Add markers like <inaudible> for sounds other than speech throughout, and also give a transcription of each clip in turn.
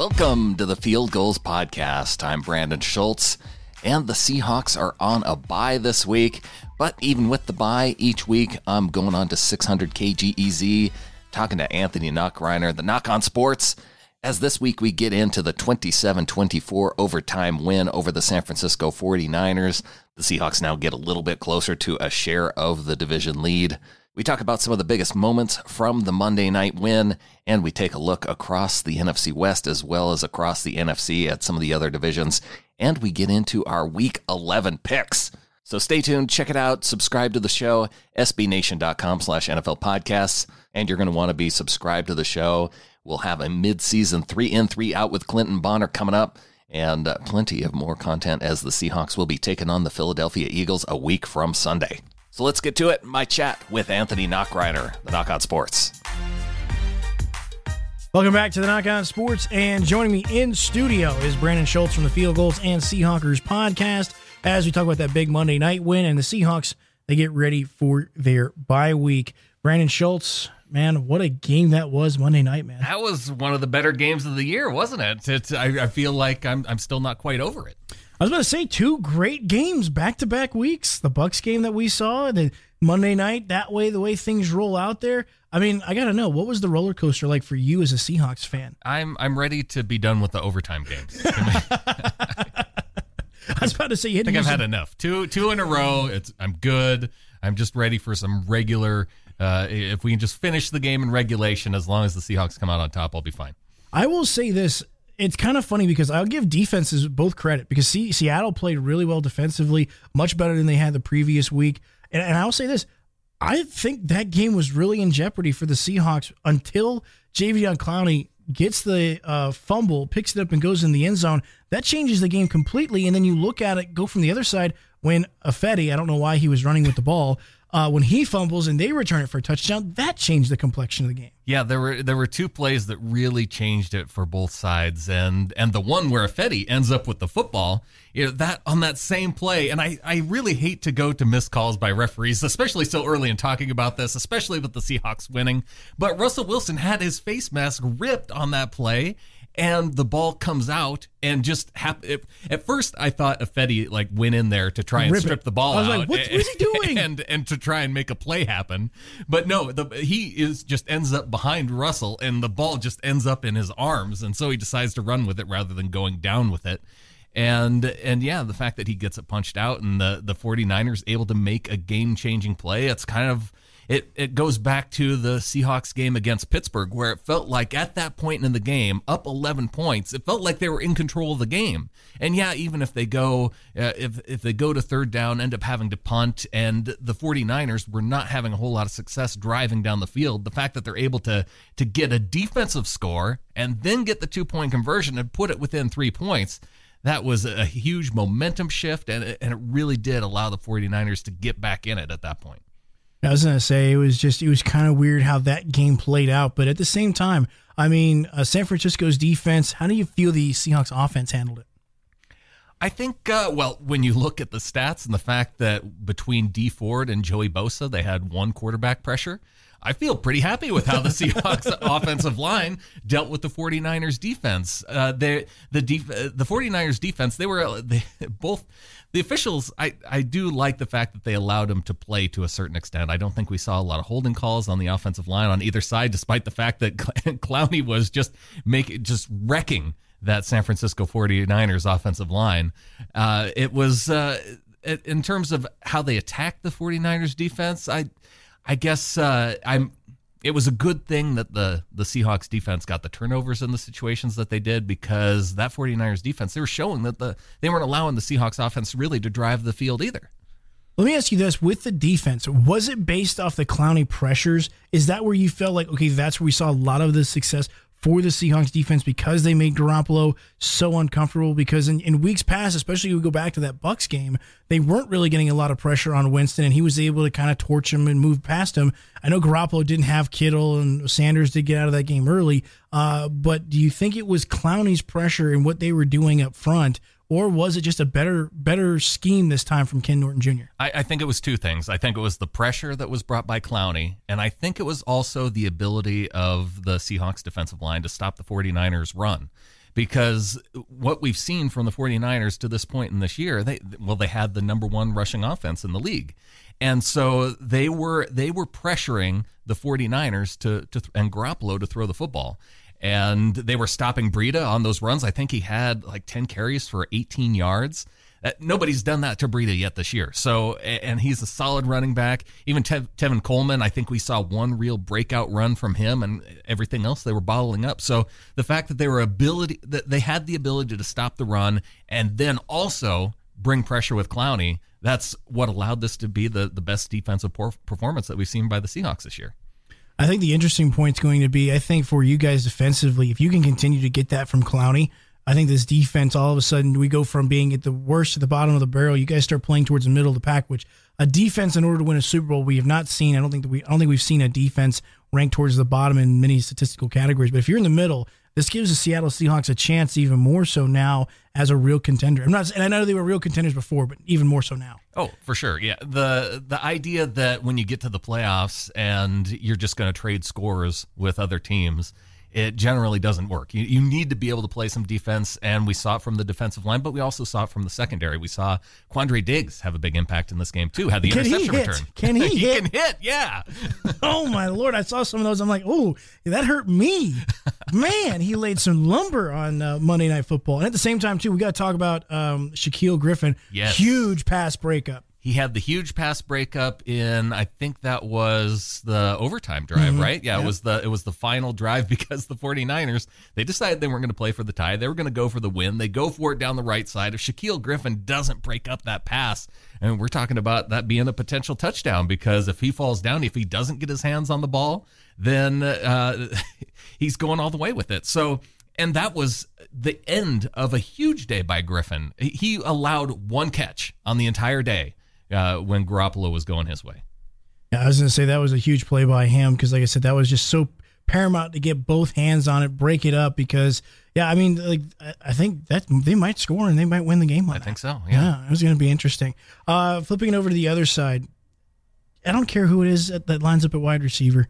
Welcome to the Field Gulls Podcast. I'm Brandan Schultz, and the Seahawks are on a bye this week. But even with the bye, each week I'm going on to 600 KGEZ, talking to Anthony Knockreiner, the Knock on Sports. As this week we get into the 27 24 overtime win over the San Francisco 49ers, the Seahawks now get a little bit closer to a share of the division lead. We talk about some of the biggest moments from the Monday night win, and we take a look across the NFC West as well as across the NFC at some of the other divisions, and we get into our Week 11 picks. So stay tuned, check it out, subscribe to the show, sbnation.com slash NFL podcasts, and you're going to want to be subscribed to the show. We'll have a mid-season three in, three out with Clinton Bonner coming up, and uh, plenty of more content as the Seahawks will be taking on the Philadelphia Eagles a week from Sunday. So let's get to it. My chat with Anthony Knockreiner, the Knockout Sports. Welcome back to the Knockout Sports, and joining me in studio is Brandan Schultz from the Field Goals and Seahawkers podcast as we talk about that big Monday night win and the Seahawks. They get ready for their bye week. Brandan Schultz, man, what a game that was Monday night, man. That was one of the better games of the year, wasn't it? It's, I, I feel like I'm, I'm still not quite over it. I was about to say two great games back to back weeks. The Bucks game that we saw, the Monday night, that way, the way things roll out there. I mean, I gotta know, what was the roller coaster like for you as a Seahawks fan? I'm I'm ready to be done with the overtime games. <laughs> <laughs> I was about to say, I think I've had enough. Two two in a row. It's I'm good. I'm just ready for some regular. Uh, if we can just finish the game in regulation, as long as the Seahawks come out on top, I'll be fine. I will say this: it's kind of funny because I'll give defenses both credit because C- Seattle played really well defensively, much better than they had the previous week. And, and I'll say this: I think that game was really in jeopardy for the Seahawks until Jadeveon Clowney gets the uh, fumble, picks it up, and goes in the end zone. That changes the game completely. And then you look at it, go from the other side when Ifedi, I don't know why he was running with the ball, uh, when he fumbles and they return it for a touchdown, that changed the complexion of the game. Yeah, there were there were two plays that really changed it for both sides, and and the one where Ifedi ends up with the football, you know, that on that same play, and I I really hate to go to missed calls by referees, especially so early in talking about this, especially with the Seahawks winning. But Russell Wilson had his face mask ripped on that play, and the ball comes out and just hap- it, at first I thought Ifedi like went in there to try and Rip strip it. the ball I was out. like, what- what is he <laughs> doing? And and to try and make a play happen, but no, the, he is just ends up behind Russell, and the ball just ends up in his arms, and so he decides to run with it rather than going down with it. And and yeah, the fact that he gets it punched out and the the 49ers able to make a game-changing play, it's kind of it it goes back to the Seahawks game against Pittsburgh where it felt like at that point in the game, up 11 points, it felt like they were in control of the game. And yeah, even if they go uh, if if they go to third down, end up having to punt and the 49ers were not having a whole lot of success driving down the field, the fact that they're able to to get a defensive score and then get the two-point conversion and put it within 3 points that was a huge momentum shift and it, and it really did allow the 49ers to get back in it at that point. I was gonna say it was just it was kind of weird how that game played out, but at the same time, I mean, uh, San Francisco's defense. How do you feel the Seahawks offense handled it? I think, uh, well, when you look at the stats and the fact that between Dee Ford and Joey Bosa, they had one quarterback pressure, I feel pretty happy with how the <laughs> Seahawks offensive line dealt with the 49ers defense. Uh, the def- uh, the 49ers defense, they were they, both the officials. I, I do like the fact that they allowed them to play to a certain extent. I don't think we saw a lot of holding calls on the offensive line on either side, despite the fact that <laughs> Clowney was just making just wrecking that San Francisco 49ers offensive line. Uh, it was uh, in terms of how they attacked the 49ers defense, I I guess uh, I'm. It was a good thing that the the Seahawks defense got the turnovers in the situations that they did because that 49ers defense they were showing that the they weren't allowing the Seahawks offense really to drive the field either. Let me ask you this: with the defense, was it based off the Clowney pressures? Is that where you felt like okay, that's where we saw a lot of the success for the Seahawks defense because they made Garoppolo so uncomfortable? Because in, in weeks past, especially we go back to that Bucks game, they weren't really getting a lot of pressure on Winston, and he was able to kind of torch him and move past him. I know Garoppolo didn't have Kittle, and Sanders did get out of that game early. Uh, but do you think it was Clowney's pressure and what they were doing up front? Or was it just a better better scheme this time from Ken Norton Jr.? I, I think it was two things. I think it was the pressure that was brought by Clowney, and I think it was also the ability of the Seahawks defensive line to stop the 49ers run because what we've seen from the 49ers to this point in this year, they well they had the number 1 rushing offense in the league. And so they were they were pressuring the 49ers to to and Garoppolo to throw the football. And they were stopping Breida on those runs. I think he had like 10 carries for 18 yards. Uh, nobody's done that to Breida yet this year. So, and he's a solid running back. Even Tev, Tevin Coleman, I think we saw one real breakout run from him, and everything else they were bottling up. So, the fact that they were ability that they had the ability to stop the run and then also bring pressure with Clowney, that's what allowed this to be the the best defensive performance that we've seen by the Seahawks this year. I think the interesting point is going to be, I think for you guys defensively, if you can continue to get that from Clowney, I think this defense, all of a sudden, we go from being at the worst to the bottom of the barrel. You guys start playing towards the middle of the pack, which a defense in order to win a Super Bowl we have not seen. I don't think that we, I don't think we've seen a defense ranked towards the bottom in many statistical categories. But if you're in the middle, this gives the Seattle Seahawks a chance, even more so now as a real contender. I'm not, and I know they were real contenders before, but even more so now. Oh, for sure, yeah. the The idea that when you get to the playoffs and you're just going to trade scores with other teams it generally doesn't work. You, you need to be able to play some defense, and we saw it from the defensive line, but we also saw it from the secondary. We saw Quandre Diggs have a big impact in this game too. Had the can interception return. Can he, <laughs> he hit? can hit, yeah. <laughs> oh my lord! I saw some of those. I'm like, oh, that hurt me. Man, he laid some lumber on uh, Monday Night Football, and at the same time too, we got to talk about um, Shaquill Griffin. Yes. huge pass breakup. He had the huge pass breakup in I think that was the overtime drive, mm-hmm. right? Yeah, yep. it was the it was the final drive <laughs> because the 49ers, they decided they weren't going to play for the tie. They were going to go for the win. They go for it down the right side. If Shaquill Griffin doesn't break up that pass, and we're talking about that being a potential touchdown because if he falls down, if he doesn't get his hands on the ball, then uh, <laughs> he's going all the way with it. So and that was the end of a huge day by Griffin. He allowed one catch on the entire day uh, when Garoppolo was going his way. Yeah, I was going to say that was a huge play by him because, like I said, that was just so paramount to get both hands on it, break it up. Because, yeah, I mean, like I think that they might score and they might win the game. I that. think so. Yeah, yeah it was going to be interesting. Uh, flipping it over to the other side, I don't care who it is that lines up at wide receiver.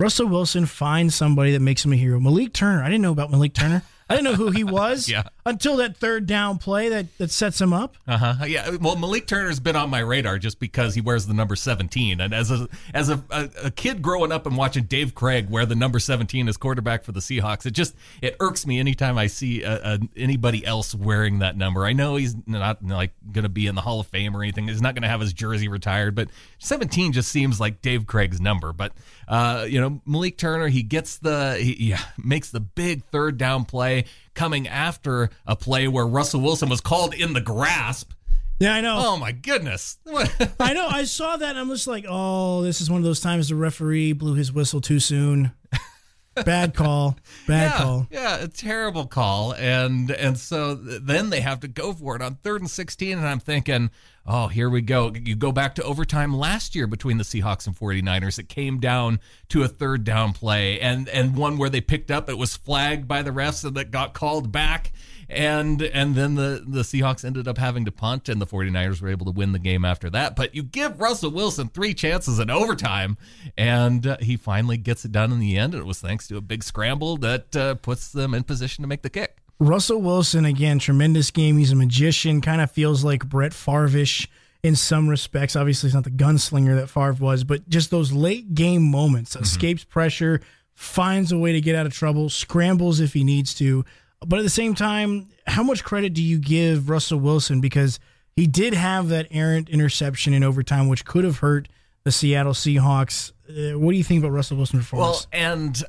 Russell Wilson finds somebody that makes him a hero. Malik Turner. I didn't know about Malik Turner. I didn't know who he <laughs> was yeah. Until that third down play that, that sets him up. Uh huh. Yeah. Well, Malik Turner's been on my radar just because he wears the number 17. And as a as a, a, a, kid growing up and watching Dave Krieg wear the number 17 as quarterback for the Seahawks, it just it irks me anytime I see a, anybody else wearing that number. I know he's not like going to be in the Hall of Fame or anything. He's not going to have his jersey retired, but 17 just seems like Dave Krieg's number. But uh, you know, Malik Turner, he gets the he yeah, makes the big third down play coming after a play where Russell Wilson was called in the grasp. Yeah, I know. Oh my goodness. <laughs> I know. I saw that and I'm just like, oh, this is one of those times the referee blew his whistle too soon. Bad call. Bad yeah, call. Yeah, a terrible call. And and so then they have to go for it on third and 16 and I'm thinking, Oh, here we go. You go back to overtime last year between the Seahawks and 49ers. It came down to a third down play and and one where they picked up it was flagged by the refs and that got called back and and then the the Seahawks ended up having to punt and the 49ers were able to win the game after that. But you give Russell Wilson three chances in overtime and uh, he finally gets it done in the end and it was thanks to a big scramble that uh, puts them in position to make the kick. Russell Wilson, again, tremendous game. He's a magician, kind of feels like Brett Favre-ish in some respects. Obviously, he's not the gunslinger that Favre was, but just those late game moments, mm-hmm. escapes pressure, finds a way to get out of trouble, scrambles if he needs to. But at the same time, how much credit do you give Russell Wilson? Because he did have that errant interception in overtime, which could have hurt the Seattle Seahawks. Uh, what do you think about Russell Wilson's performance? Well, and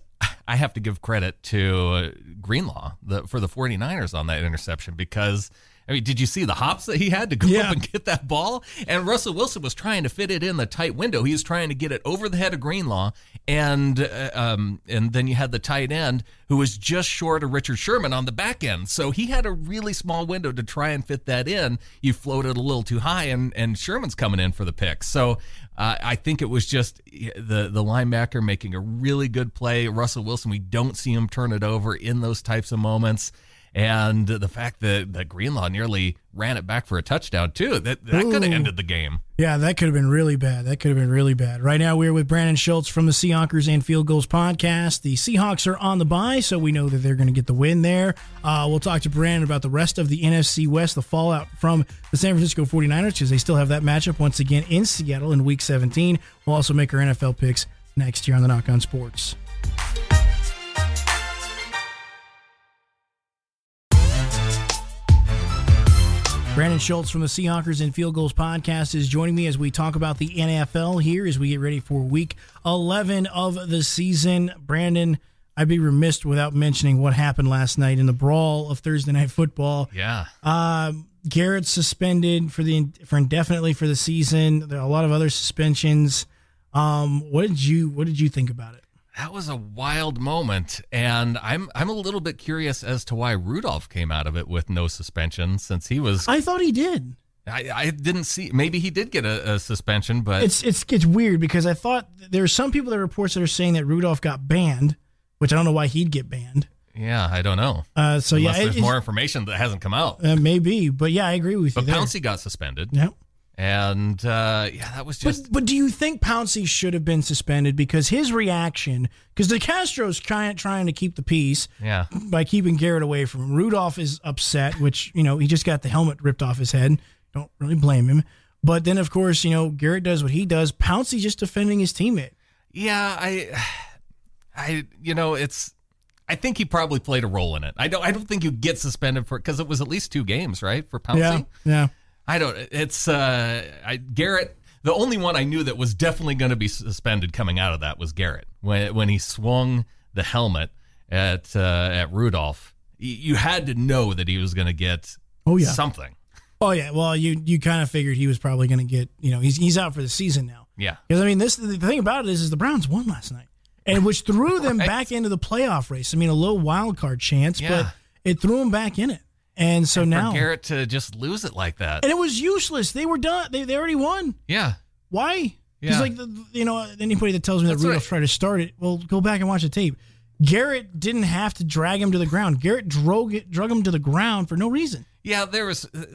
I have to give credit to Greenlaw the, for the 49ers on that interception because I mean, did you see the hops that he had to go yeah. up and get that ball? And Russell Wilson was trying to fit it in the tight window. He was trying to get it over the head of Greenlaw, and uh, um, and then you had the tight end who was just short of Richard Sherman on the back end. So he had a really small window to try and fit that in. You floated a little too high, and and Sherman's coming in for the pick. So uh, I think it was just the the linebacker making a really good play. Russell Wilson, we don't see him turn it over in those types of moments And the fact that, that Greenlaw nearly ran it back for a touchdown, too, that, that could have ended the game. Yeah, that could have been really bad. That could have been really bad. Right now, we're with Brandan Schultz from the Seahawkers and Field Gulls podcast. The Seahawks are on the bye, so we know that they're going to get the win there. Uh, we'll talk to Brandan about the rest of the NFC West, the fallout from the San Francisco 49ers, because they still have that matchup once again in Seattle in Week 17. We'll also make our NFL picks next year on the Knock on Sports. Brandan Schultz from the Seahawkers and Field Gulls podcast is joining me as we talk about the NFL here as we get ready for week 11 of the season. Brandan, I'd be remiss without mentioning what happened last night in the brawl of Thursday Night Football. Yeah. Um, Garrett suspended for the for indefinitely for the season. There are a lot of other suspensions. Um, what did you what did you think about it? That was a wild moment, and I'm I'm a little bit curious as to why Rudolph came out of it with no suspension, since he was. I thought he did. I, I didn't see. Maybe he did get a, a suspension, but It's it's it's weird because I thought there are some people that reports that are saying that Rudolph got banned, which I don't know why he'd get banned. yeah, I don't know. Uh, so Unless yeah, there's it, more information that hasn't come out. uh, maybe, but yeah, I agree with you. But. Pouncey got suspended, yeah. And uh, yeah, that was just. But, but do you think Pouncey should have been suspended because his reaction? Because DeCastro's trying trying to keep the peace yeah, by keeping Garrett away from him. Rudolph is upset, which you know he just got the helmet ripped off his head. Don't really blame him. But then, of course, you know Garrett does what he does. Pouncey just defending his teammate. yeah. I, I, you know, it's. I think he probably played a role in it. I don't. I don't think you get suspended for because it was at least two games, right, for Pouncey. Yeah, yeah. I don't. It's uh, I, Garrett. The only one I knew that was definitely going to be suspended coming out of that was Garrett when when he swung the helmet at uh, at Rudolph. You had to know that he was going to get Oh yeah. something. Oh yeah. Well, you you kind of figured he was probably going to get. You know, he's he's out for the season now. Yeah, Because I mean, this the thing about it is, is the Browns won last night, and which threw them <laughs> Right. back into the playoff race. I mean, a little wild card chance, Yeah. but it threw them back in it. And so now, for Garrett to just lose it like that. and it was useless. They were done. They they already won. Yeah, Why? Because Yeah. like the, you know anybody that tells me That's that Rudolph right. tried to start it, well, go back and watch the tape. Garrett didn't have to drag him to the ground. Garrett drug it, drug him to the ground for no reason. yeah. There was uh,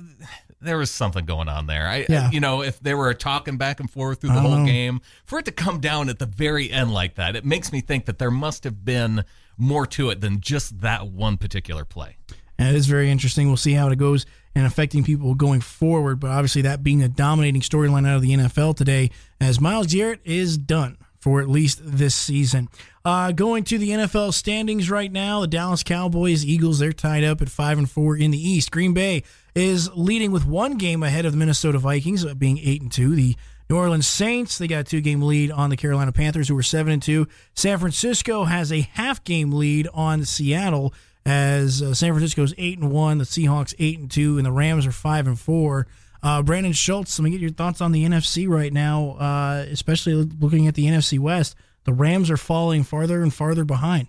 there was something going on there. I, Yeah. you know, if they were talking back and forth through the whole know. game, for it to come down at the very end like that, it makes me think that there must have been more to it than just that one particular play. And it is very interesting. We'll see how it goes and affecting people going forward. But obviously, that being a dominating storyline out of the NFL today, as Myles Garrett is done for at least this season. Uh, going to the NFL standings right now, the Dallas Cowboys, Eagles, they're tied up at five and four in the East. Green Bay is leading with one game ahead of the Minnesota Vikings, uh, being eight and two. The New Orleans Saints, they got a two game lead on the Carolina Panthers, who are seven and two. San Francisco has a half game lead on Seattle as uh, San Francisco's eight and one, the Seahawks eight and two, and the Rams are five and four. Uh, Brandan Schultz, let me get your thoughts on the NFC right now, uh, especially looking at the NFC West. The Rams are falling farther and farther behind.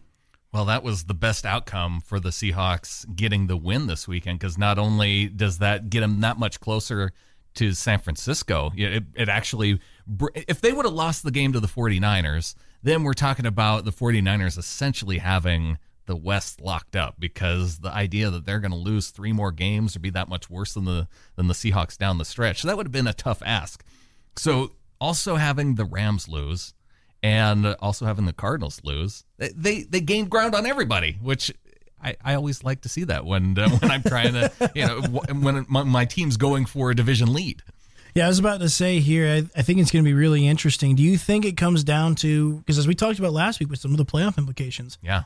Well, that was the best outcome for the Seahawks getting the win this weekend because not only does that get them that much closer to San Francisco, it, it actually, if they would have lost the game to the 49ers, then we're talking about the 49ers essentially having the West locked up because the idea that they're going to lose three more games or be that much worse than the than the Seahawks down the stretch. So that would have been a tough ask. So also having the Rams lose and also having the Cardinals lose, they they, they gained ground on everybody, which I, I always like to see that when uh, <laughs> when I'm trying to you know wh- when my, my team's going for a division lead. Yeah, I was about to say here, I, I think it's going to be really interesting. Do you think it comes down to, because as we talked about last week with some of the playoff implications, Yeah.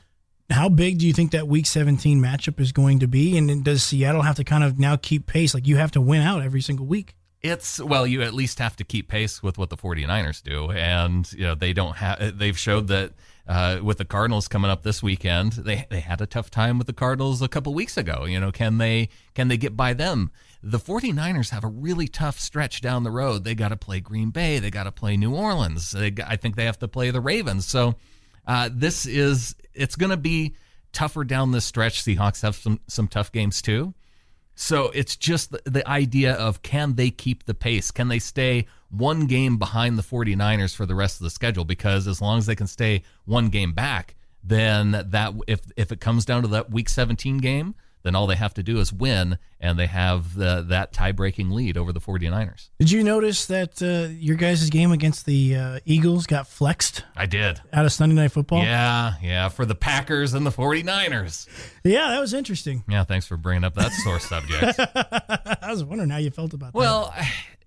How big do you think that week 17 matchup is going to be? And does Seattle have to kind of now keep pace? Like you have to win out every single week. It's well, you at least have to keep pace with what the 49ers do. And, you know, they don't have, they've showed that uh, with the Cardinals coming up this weekend, they, they had a tough time with the Cardinals a couple weeks ago. You know, can they, can they get by them? The 49ers have a really tough stretch down the road. They got to play Green Bay. They got to play New Orleans. They, I think they have to play the Ravens. So uh, this is, it's going to be tougher down this stretch. Seahawks have some, some tough games too. So it's just the, the idea of can they keep the pace? Can they stay one game behind the 49ers for the rest of the schedule? Because as long as they can stay one game back, then that if if it comes down to that week 17 game, then all they have to do is win, and they have the, that tie breaking lead over the 49ers. Did you notice that uh, your guys' game against the uh, Eagles got flexed I did. out of Sunday Night Football? Yeah, yeah, for the Packers and the 49ers. Yeah, that was interesting. Yeah, thanks for bringing up that sore subject. <laughs> I was wondering how you felt about that. Well, <sighs>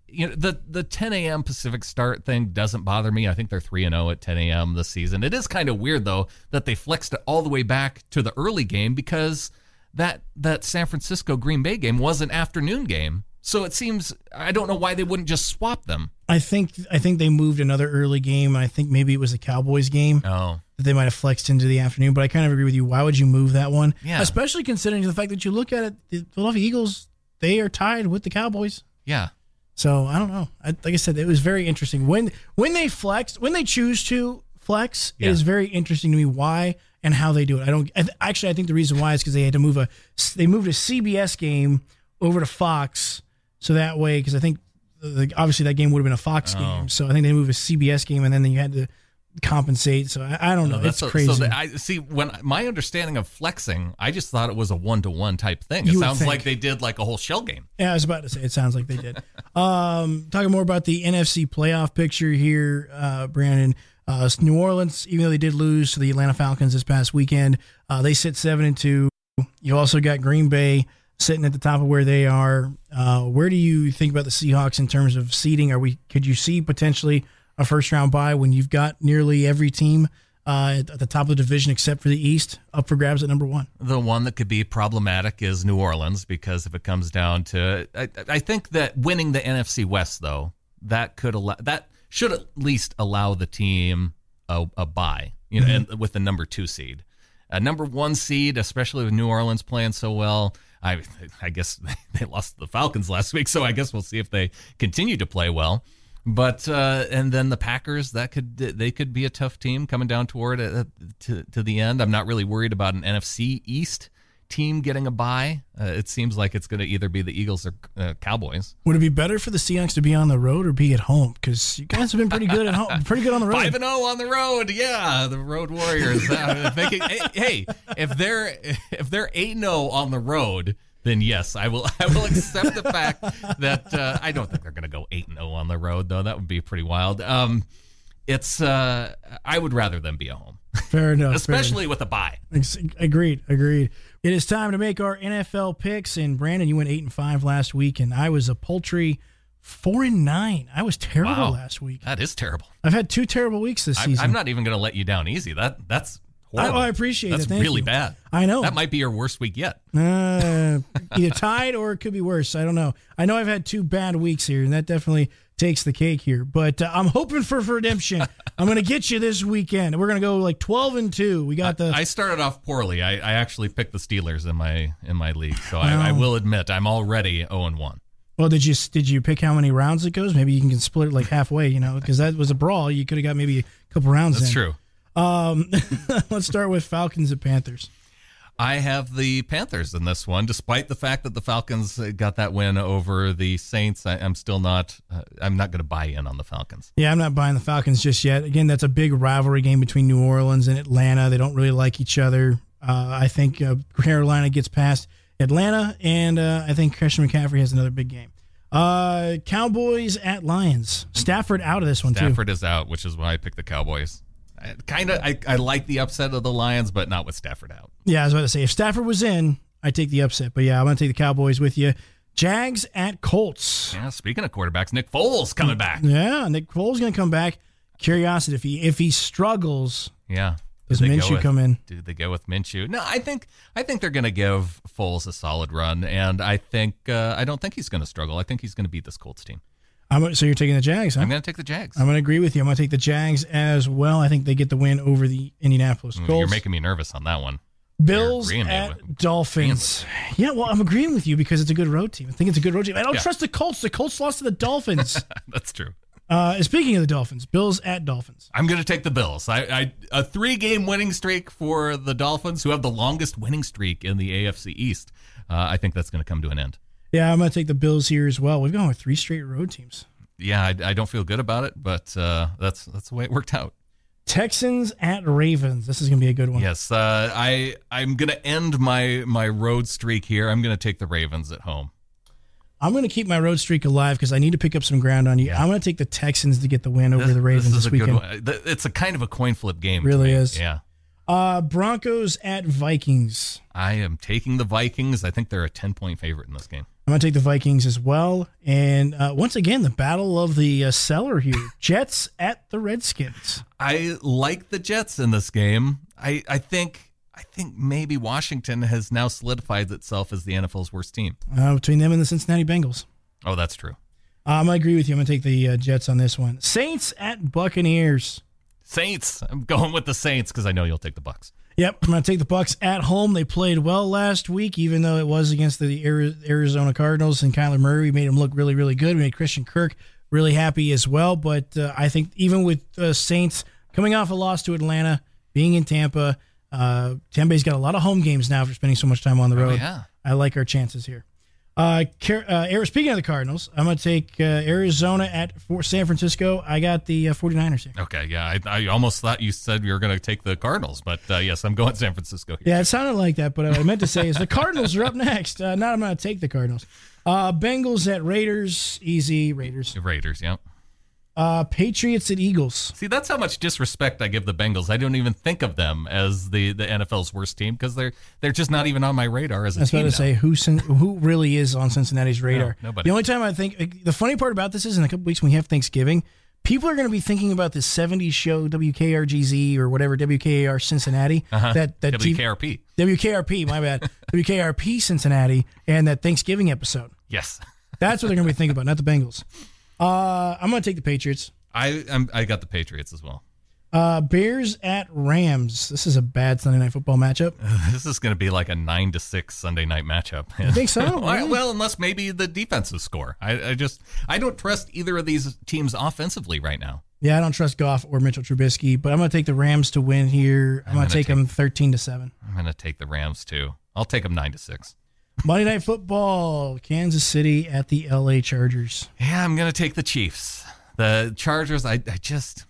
you know the the 10 a.m. Pacific start thing doesn't bother me. I think they're three and zero at 10 a.m. this season. It is kind of weird though that they flexed it all the way back to the early game because that that San Francisco Green Bay game was an afternoon game. So it seems I don't know why they wouldn't just swap them. I think I think they moved another early game. I think maybe it was the Cowboys game Oh, that they might have flexed into the afternoon. But I kind of agree with you. Why would you move that one? Yeah. Especially considering the fact that you look at it, the Philadelphia Eagles they are tied with the Cowboys. yeah. So I don't know. I, like I said, it was very interesting when when they flex when they choose to flex. Yeah. It is very interesting to me why and how they do it. I don't I th- actually. I think the reason why is because they had to move a they moved a CBS game over to Fox, so that way because I think the, obviously that game would have been a Fox Oh. game. So I think they moved a CBS game and then you had to compensate. So I, I don't know. That's it's so- crazy. So that I see when my understanding of flexing, I just thought it was a one to one type thing. It You sounds like they did like a whole shell game. Yeah, I was about to say it sounds like they did. <laughs> um, talking more about the NFC playoff picture here, uh, Brandan. Uh, New Orleans, even though they did lose to the Atlanta Falcons this past weekend, uh, they sit seven and two. You also got Green Bay sitting at the top of where they are. Uh, where do you think about the Seahawks in terms of seeding? Are we? Could you see potentially a first round bye when you've got nearly every team uh, at the top of the division except for the East up for grabs at number one? The one that could be problematic is New Orleans because if it comes down to, I, I think that winning the NFC West though that could allow that should at least allow the team a, a bye, you know, and with the number two seed, a number one seed, especially with New Orleans playing so well. I I guess <laughs> they lost to the Falcons last week, so I guess we'll see if they continue to play well. But uh, and then the Packers that could they could be a tough team coming down toward uh, to to the end. I'm not really worried about an NFC East team getting a bye. Uh, it seems like it's going to either be the Eagles or uh, Cowboys. Would it be better for the Seahawks to be on the road or be at home? Because you guys have been pretty good at home, pretty good on the road. Five and zero on the road, yeah, the Road Warriors. Uh, they can- hey, if they're if they're eight zero on the road, then yes, I will I will accept the fact that uh, I don't think they're going to go eight and zero on the road though. That would be pretty wild. Um, it's uh, I would rather them be at home, Fair enough. fair especially with a bye. enough. Ex- agreed. Agreed. It is time to make our NFL picks. And Brandan, you went eight and five last week, and I was a paltry four and nine. I was terrible Wow. last week. That is terrible. I've had two terrible weeks this I'm, season. I'm not even going to let you down easy. That that's I, horrible. I appreciate that's it. That's really you. bad. I know. That might be your worst week yet. Uh, either tied or it could be worse. I don't know. I know I've had two bad weeks here, and that definitely takes the cake here. But uh, I'm hoping for redemption. <laughs> I'm going to get you this weekend. We're going to go like 12 and two. We got the I started off poorly. I, I actually picked the Steelers in my in my league, so I, I will admit I'm already 0 and 1. well. Did you did you pick how many rounds it goes? Maybe you can split it like <laughs> halfway. You know, because that was a brawl. You could have got maybe a couple rounds. That's in. true. Um, <laughs> let's start with Falcons and Panthers. I have the Panthers in this one, despite the fact that the Falcons uh, got that win over the Saints. I, I'm still not. Uh, I'm not going to buy in on the Falcons. Yeah, I'm not buying the Falcons just yet. Again, that's a big rivalry game between New Orleans and Atlanta. They don't really like each other. Uh, I think uh, Carolina gets past Atlanta, and uh, I think Christian McCaffrey has another big game. Uh, Cowboys at Lions. Stafford out of this one too. Stafford is out, which is why I picked the Cowboys. Kind of, I, I like the upset of the Lions, but not with Stafford out. Yeah, I was about to say if Stafford was in, I'd take the upset. But yeah, I'm going to take the Cowboys with you. Jags at Colts. Yeah. Speaking of quarterbacks, Nick Foles coming back. Yeah, Nick Foles going to come back. Curiosity if he if he struggles, Yeah. does Did they go Minshew with- come in? Did they go with Minshew? No, I think I think they're going to give Foles a solid run, and I think uh, I don't think he's going to struggle. I think he's going to beat this Colts team. I'm, so you're taking the Jags, huh? I'm going to take the Jags. I'm going to agree with you. I'm going to take the Jags as well. I think they get the win over the Indianapolis Colts. You're making me nervous on that one. Bills at with- Dolphins. Yeah, well, I'm agreeing with you because it's a good road team. I think it's a good road team. I don't Yeah. trust the Colts. The Colts lost to the Dolphins. <laughs> That's true. uh, speaking of the Dolphins, Bills at Dolphins. I'm going to take the Bills. I, I a three game winning streak for the Dolphins, who have the longest winning streak in the AFC East. Uh, I think that's going to come to an end. Yeah, I'm going to take the Bills here as well. We've gone with three straight road teams. Yeah, I, I don't feel good about it, but uh, that's that's the way it worked out. Texans at Ravens. This is going to be a good one. Yes, uh, I I'm gonna end my my road streak here. I'm gonna take the Ravens at home. I'm going to keep my road streak alive because I need to pick up some ground on you. Yeah. I'm going to take the Texans to get the win over the Ravens this this, a weekend. good one. It's a kind of a coin flip game. to Really is. Yeah. Uh, Broncos at Vikings. I am taking the Vikings. I think they're a 10 point favorite in this game. I'm going to take the Vikings as well. And uh, once again, the battle of the uh, cellar here <laughs> Jets at the Redskins. I like the Jets in this game. I, I think I think maybe Washington has now solidified itself as the NFL's worst team. Uh, between them and the Cincinnati Bengals. Oh, that's true. Um, I agree with you. I'm going to take the uh, Jets on this one. Saints at Buccaneers. Saints. I'm going with the Saints because I know you'll take the Bucks. Yep, I'm going to take the Bucks at home. They played well last week, even though it was against the Arizona Cardinals and Kyler Murray. We made him look really, really good. We made Christian Kirk really happy as well. But uh, I think even with uh, Saints coming off a loss to Atlanta, being in Tampa, uh, Tampa Bay's got a lot of home games now for spending so much time on the road. yeah. I like our chances here. Uh, Car- uh, speaking of the Cardinals, I'm going to take uh, Arizona at San Francisco. I got the uh, 49ers here. Okay. Yeah. I, I almost thought you said you were going to take the Cardinals, but uh, yes, I'm going San Francisco here. Yeah, it sounded like that, but what I meant to say is the Cardinals are up next. Uh, not I'm going to take the Cardinals. Uh, Bengals at Raiders, easy Raiders. Raiders. Yeah. Uh, Patriots and Eagles. See, that's how much disrespect I give the Bengals. I don't even think of them as the, the NFL's worst team because they're they're just not even on my radar as a I was team. about to say who who really is on Cincinnati's radar. No, nobody. The only time I think the funny part about this is in a couple weeks when we have Thanksgiving, people are going to be thinking about the '70s show WKRGZ or whatever WKAR Cincinnati Uh-huh. that that TV WKRP. WKRP. My bad, <laughs> WKRP Cincinnati and that Thanksgiving episode. Yes. That's what they're going to be thinking about, not the Bengals. Uh, I'm going to take the Patriots. I I'm, I got the Patriots as well. Uh, Bears at Rams. This is a bad Sunday night football matchup. <laughs> This is going to be like a nine to six Sunday night matchup. You think so? <laughs> well, well, unless maybe the defenses score. I, I just I don't trust either of these teams offensively right now. Yeah, I don't trust Goff or Mitchell Trubisky, but I'm going to take the Rams to win here. I'm, going gonna to take take- them 13 to seven. I'm going to take the Rams too. I'll take them nine to six. Monday night football. Kansas City at the LA Chargers. Yeah, I'm going to take the Chiefs. The Chargers. I, I just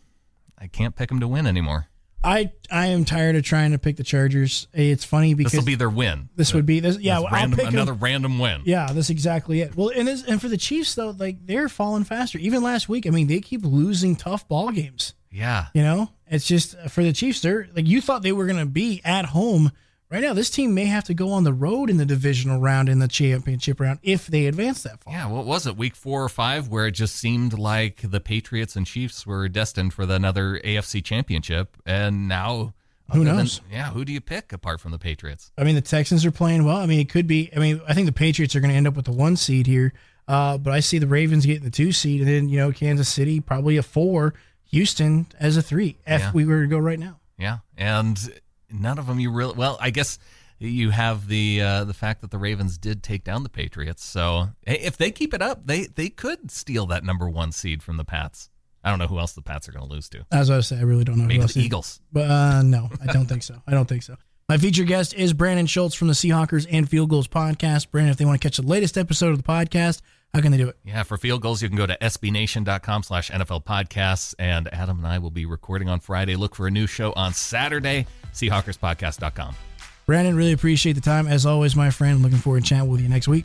I can't pick them to win anymore. I I am tired of trying to pick the Chargers. It's funny because This will be their win. this would be this. Yeah, This random, I'll pick 'em. another random win. Yeah, that's exactly it. Well, and this, and for the Chiefs though, like they're falling faster. Even last week, I mean, they keep losing tough ball games. Yeah. You know, it's just uh, for the Chiefs. They're like you thought they were going to be at home. Right now, this team may have to go on the road in the divisional round in the championship round if they advance that far. Yeah, what was it? Week four or five, where it just seemed like the Patriots and Chiefs were destined for the another AFC championship, and now Who other than- knows? yeah, who do you pick apart from the Patriots? I mean, the Texans are playing well. I mean, it could be. I mean, I think the Patriots are going to end up with the one seed here, uh, but I see the Ravens getting the two seed, and then you know Kansas City probably a four, Houston as a three. If Yeah. we were to go right now. Yeah, and none of them you really well. I guess you have the uh, the fact that the Ravens did take down the Patriots, so hey, if they keep it up, they they could steal that number one seed from the Pats. I don't know who else the Pats are going to lose to. As I say I really don't know. Maybe who else the Eagles. But uh, no, I don't think so. I don't think so. My featured guest is Brandan Schultz from the Seahawkers and Field Gulls podcast. Brandan, if they want to catch the latest episode of the podcast, how can they do it? Yeah, for Field Gulls, you can go to sbnation.com slash NFL podcasts. And Adam and I will be recording on Friday. Look for a new show on Saturday, seahawkerspodcast.com. Brandan, really appreciate the time. As always, my friend, looking forward to chatting with you next week.